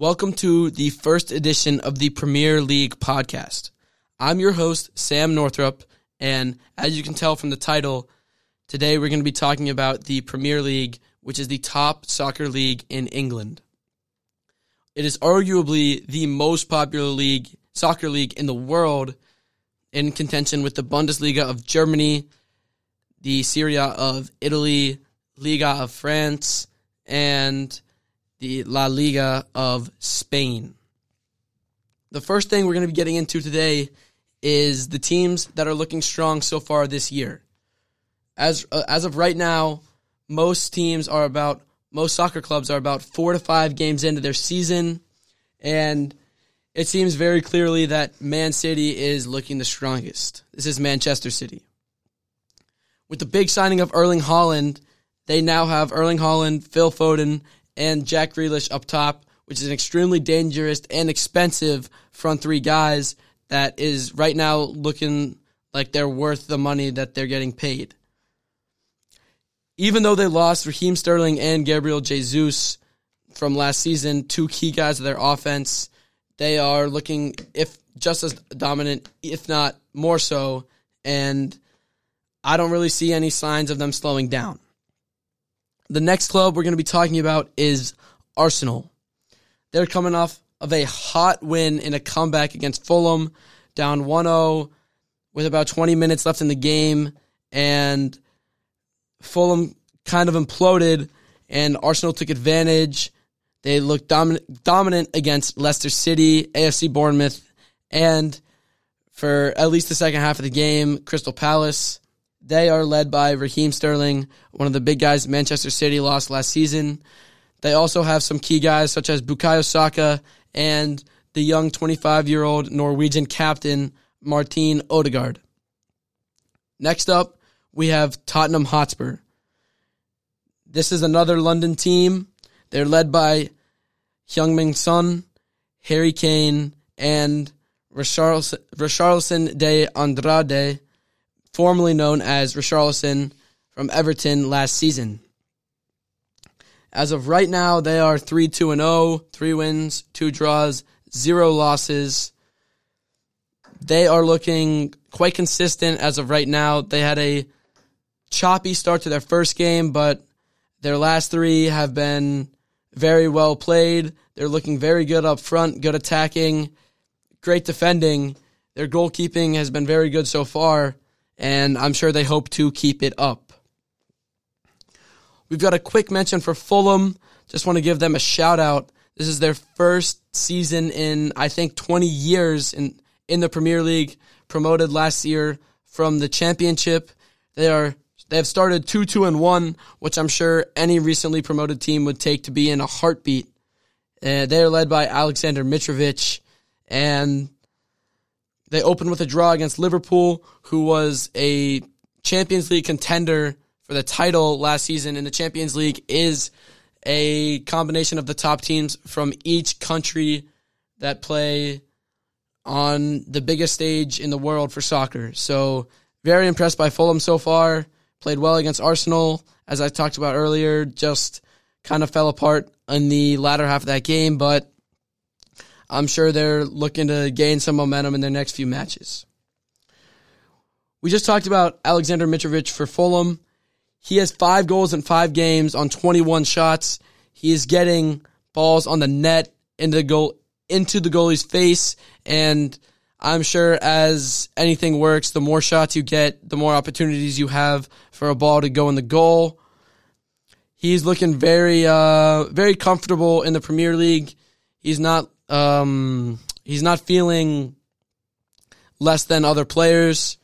Welcome to the first edition of the Premier League podcast. I'm your host, Sam Northrup, and as you can tell from the title, today we're going to be talking about the Premier League, which is the top soccer league in England. It is arguably the most popular league, soccer league in the world, in contention with the Bundesliga of Germany, the Serie A of Italy, Liga of France, and the La Liga of Spain. The first thing we're going to be getting into today is the teams that are looking strong so far this year. As uh, as of right now, most teams are about most soccer clubs are about 4 to 5 games into their season and it seems very clearly that Man City is looking the strongest. This is Manchester City. With the big signing of Erling Haaland, they now have Erling Haaland, Phil Foden, and Jack Grealish up top, which is an extremely dangerous and expensive front three guys that is right now looking like they're worth the money that they're getting paid. Even though they lost Raheem Sterling and Gabriel Jesus from last season, two key guys of their offense, they are looking if just as dominant, if not more so, and I don't really see any signs of them slowing down. The next club we're going to be talking about is Arsenal. They're coming off of a hot win in a comeback against Fulham, down 1 0 with about 20 minutes left in the game. And Fulham kind of imploded, and Arsenal took advantage. They looked dominant, dominant against Leicester City, AFC Bournemouth, and for at least the second half of the game, Crystal Palace. They are led by Raheem Sterling, one of the big guys Manchester City lost last season. They also have some key guys such as Bukayo Saka and the young 25 year old Norwegian captain Martin Odegaard. Next up, we have Tottenham Hotspur. This is another London team. They're led by Heung-min Son, Harry Kane, and Richarlison de Andrade, formerly known as Richarlison from Everton last season. As of right now, they are 3 2 and 0, 3 wins, 2 draws, 0 losses. They are looking quite consistent as of right now. They had a choppy start to their first game, but their last three have been very well played. They're looking very good up front, good attacking, great defending. Their goalkeeping has been very good so far, and I'm sure they hope to keep it up. We've got a quick mention for Fulham. Just want to give them a shout out. This is their first season in, I think, 20 years in, in the Premier League, promoted last year from the championship. They are, they have started 2 2 and 1, which I'm sure any recently promoted team would take to be in a heartbeat. Uh, they are led by Alexander Mitrovic, and they opened with a draw against Liverpool, who was a Champions League contender for the title last season in the Champions League is a combination of the top teams from each country that play on the biggest stage in the world for soccer. So, very impressed by Fulham so far. Played well against Arsenal, as I talked about earlier, just kind of fell apart in the latter half of that game, but I'm sure they're looking to gain some momentum in their next few matches. We just talked about Alexander Mitrovic for Fulham. He has five goals in five games on 21 shots. He is getting balls on the net into the goal into the goalie's face, and I'm sure as anything works, the more shots you get, the more opportunities you have for a ball to go in the goal. He's looking very, uh, very comfortable in the Premier League. He's not, um, he's not feeling less than other players.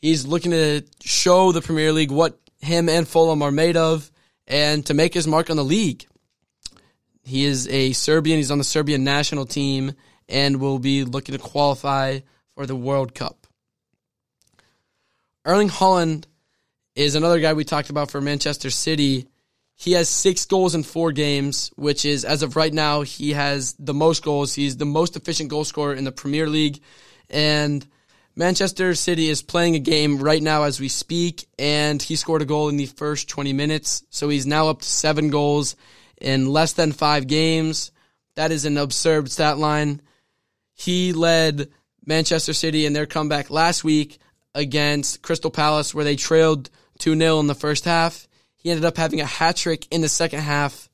He's looking to show the Premier League what him and Fulham are made of and to make his mark on the league. He is a Serbian. He's on the Serbian national team and will be looking to qualify for the World Cup. Erling Haaland is another guy we talked about for Manchester City. He has six goals in four games, which is, as of right now, he has the most goals. He's the most efficient goal scorer in the Premier League. And Manchester City is playing a game right now as we speak, and he scored a goal in the first 20 minutes. So he's now up to seven goals in less than five games. That is an absurd stat line. He led Manchester City in their comeback last week against Crystal Palace, where they trailed 2 0 in the first half. He ended up having a hat trick in the second half.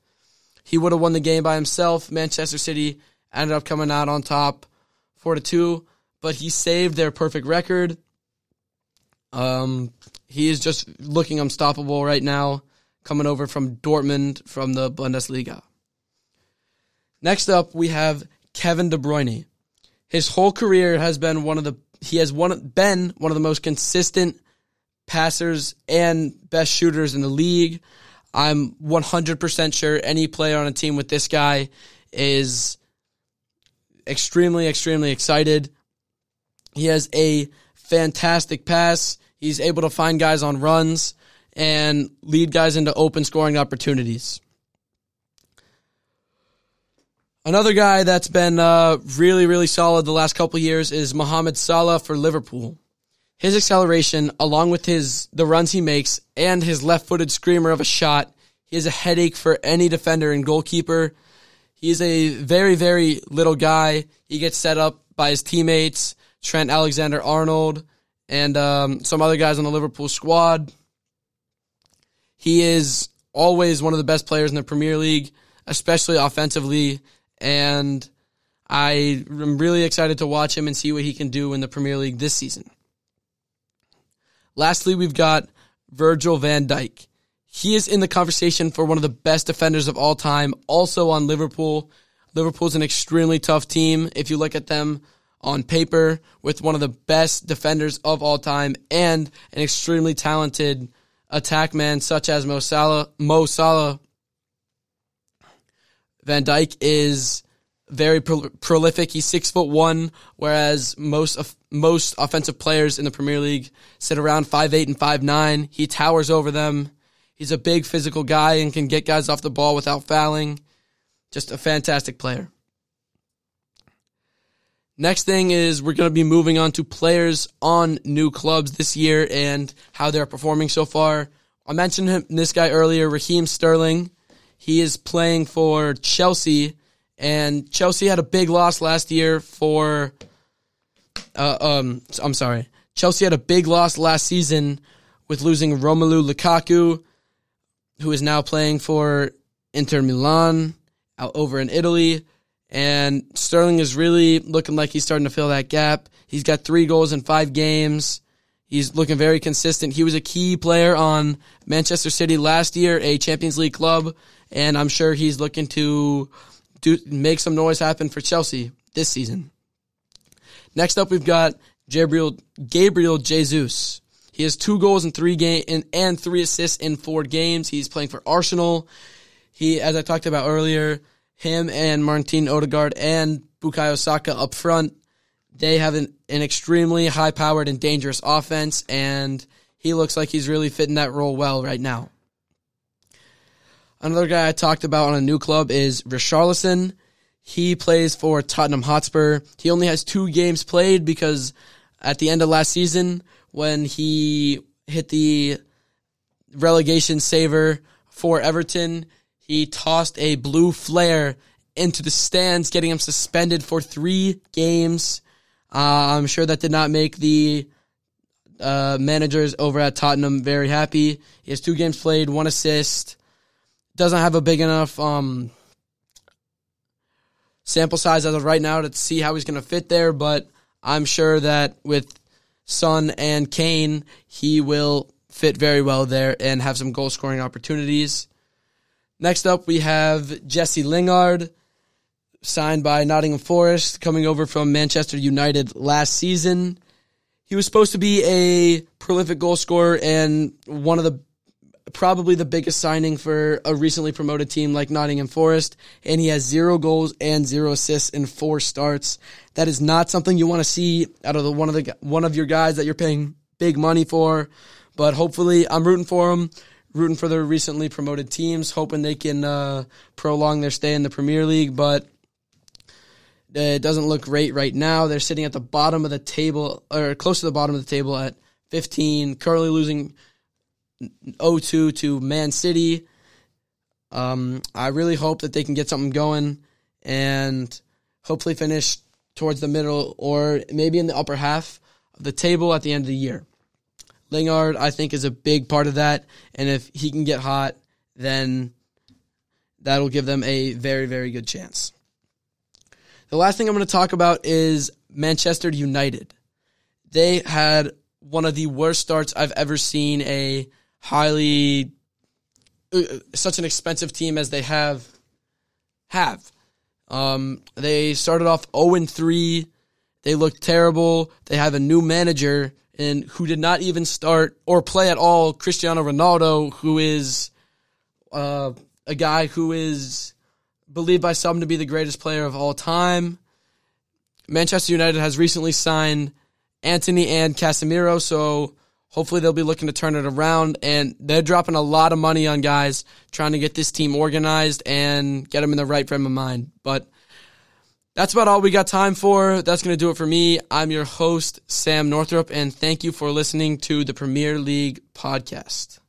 He would have won the game by himself. Manchester City ended up coming out on top 4 to 2, but he saved their perfect record. Um, he is just looking unstoppable right now, coming over from Dortmund from the Bundesliga. Next up, we have Kevin De Bruyne. His whole career has been one of the he has one been one of the most consistent passers and best shooters in the league. I'm 100% sure any player on a team with this guy is extremely, extremely excited. He has a fantastic pass. He's able to find guys on runs and lead guys into open scoring opportunities. Another guy that's been uh, really, really solid the last couple years is Mohamed Salah for Liverpool. His acceleration, along with his the runs he makes and his left-footed screamer of a shot, he is a headache for any defender and goalkeeper. He's a very, very little guy. He gets set up by his teammates, Trent Alexander-Arnold, and um, some other guys on the Liverpool squad. He is always one of the best players in the Premier League, especially offensively and I am really excited to watch him and see what he can do in the Premier League this season. Lastly, we've got Virgil van Dijk. He is in the conversation for one of the best defenders of all time, also on Liverpool. Liverpool's an extremely tough team if you look at them on paper with one of the best defenders of all time and an extremely talented attack man such as Mo Salah, Mo Salah Van Dijk is very pro- prolific. He's six foot one, whereas most of, most offensive players in the Premier League sit around five eight and five nine. He towers over them. He's a big physical guy and can get guys off the ball without fouling. Just a fantastic player. Next thing is we're going to be moving on to players on new clubs this year and how they're performing so far. I mentioned him, this guy earlier, Raheem Sterling. He is playing for Chelsea, and Chelsea had a big loss last year for. Uh, um, I'm sorry. Chelsea had a big loss last season with losing Romelu Lukaku, who is now playing for Inter Milan out over in Italy. And Sterling is really looking like he's starting to fill that gap. He's got three goals in five games. He's looking very consistent. He was a key player on Manchester City last year, a Champions League club, and I'm sure he's looking to do make some noise happen for Chelsea this season. Next up, we've got Gabriel Gabriel Jesus. He has two goals in three game and, and three assists in four games. He's playing for Arsenal. He, as I talked about earlier, him and Martin Odegaard and Bukayo Saka up front, they have an, an extremely high powered and dangerous offense, and he looks like he's really fitting that role well right now. Another guy I talked about on a new club is Richarlison. He plays for Tottenham Hotspur. He only has two games played because at the end of last season, when he hit the relegation saver for Everton, he tossed a blue flare into the stands, getting him suspended for three games. Uh, I'm sure that did not make the uh, managers over at Tottenham very happy. He has two games played, one assist doesn't have a big enough um, sample size as of right now to see how he's going to fit there, but I'm sure that with Son and Kane, he will fit very well there and have some goal scoring opportunities. Next up, we have Jesse Lingard, signed by Nottingham Forest, coming over from Manchester United last season. He was supposed to be a prolific goal scorer and one of the probably the biggest signing for a recently promoted team like Nottingham Forest, and he has zero goals and zero assists in four starts. That is not something you want to see out of the one of the one of your guys that you're paying big money for. But hopefully, I'm rooting for him, rooting for their recently promoted teams, hoping they can uh, prolong their stay in the Premier League. But it doesn't look great right now. They're sitting at the bottom of the table, or close to the bottom of the table at 15, currently losing 0-2 to Man City. Um, I really hope that they can get something going and hopefully finish towards the middle or maybe in the upper half of the table at the end of the year. Lingard, I think, is a big part of that, and if he can get hot, then that'll give them a very, very good chance. The last thing I'm going to talk about is Manchester United. They had one of the worst starts I've ever seen a highly uh, such an expensive team as they have have. Um, they started off 0 3. They looked terrible. They have a new manager and who did not even start or play at all. Cristiano Ronaldo, who is uh, a guy who is believed by some to be the greatest player of all time. Manchester United has recently signed Antony and Casemiro, so hopefully they'll be looking to turn it around. And they're dropping a lot of money on guys trying to get this team organized and get them in the right frame of mind. But that's about all we got time for. That's going to do it for me. I'm your host, Sam Northrup, and thank you for listening to the Premier League podcast.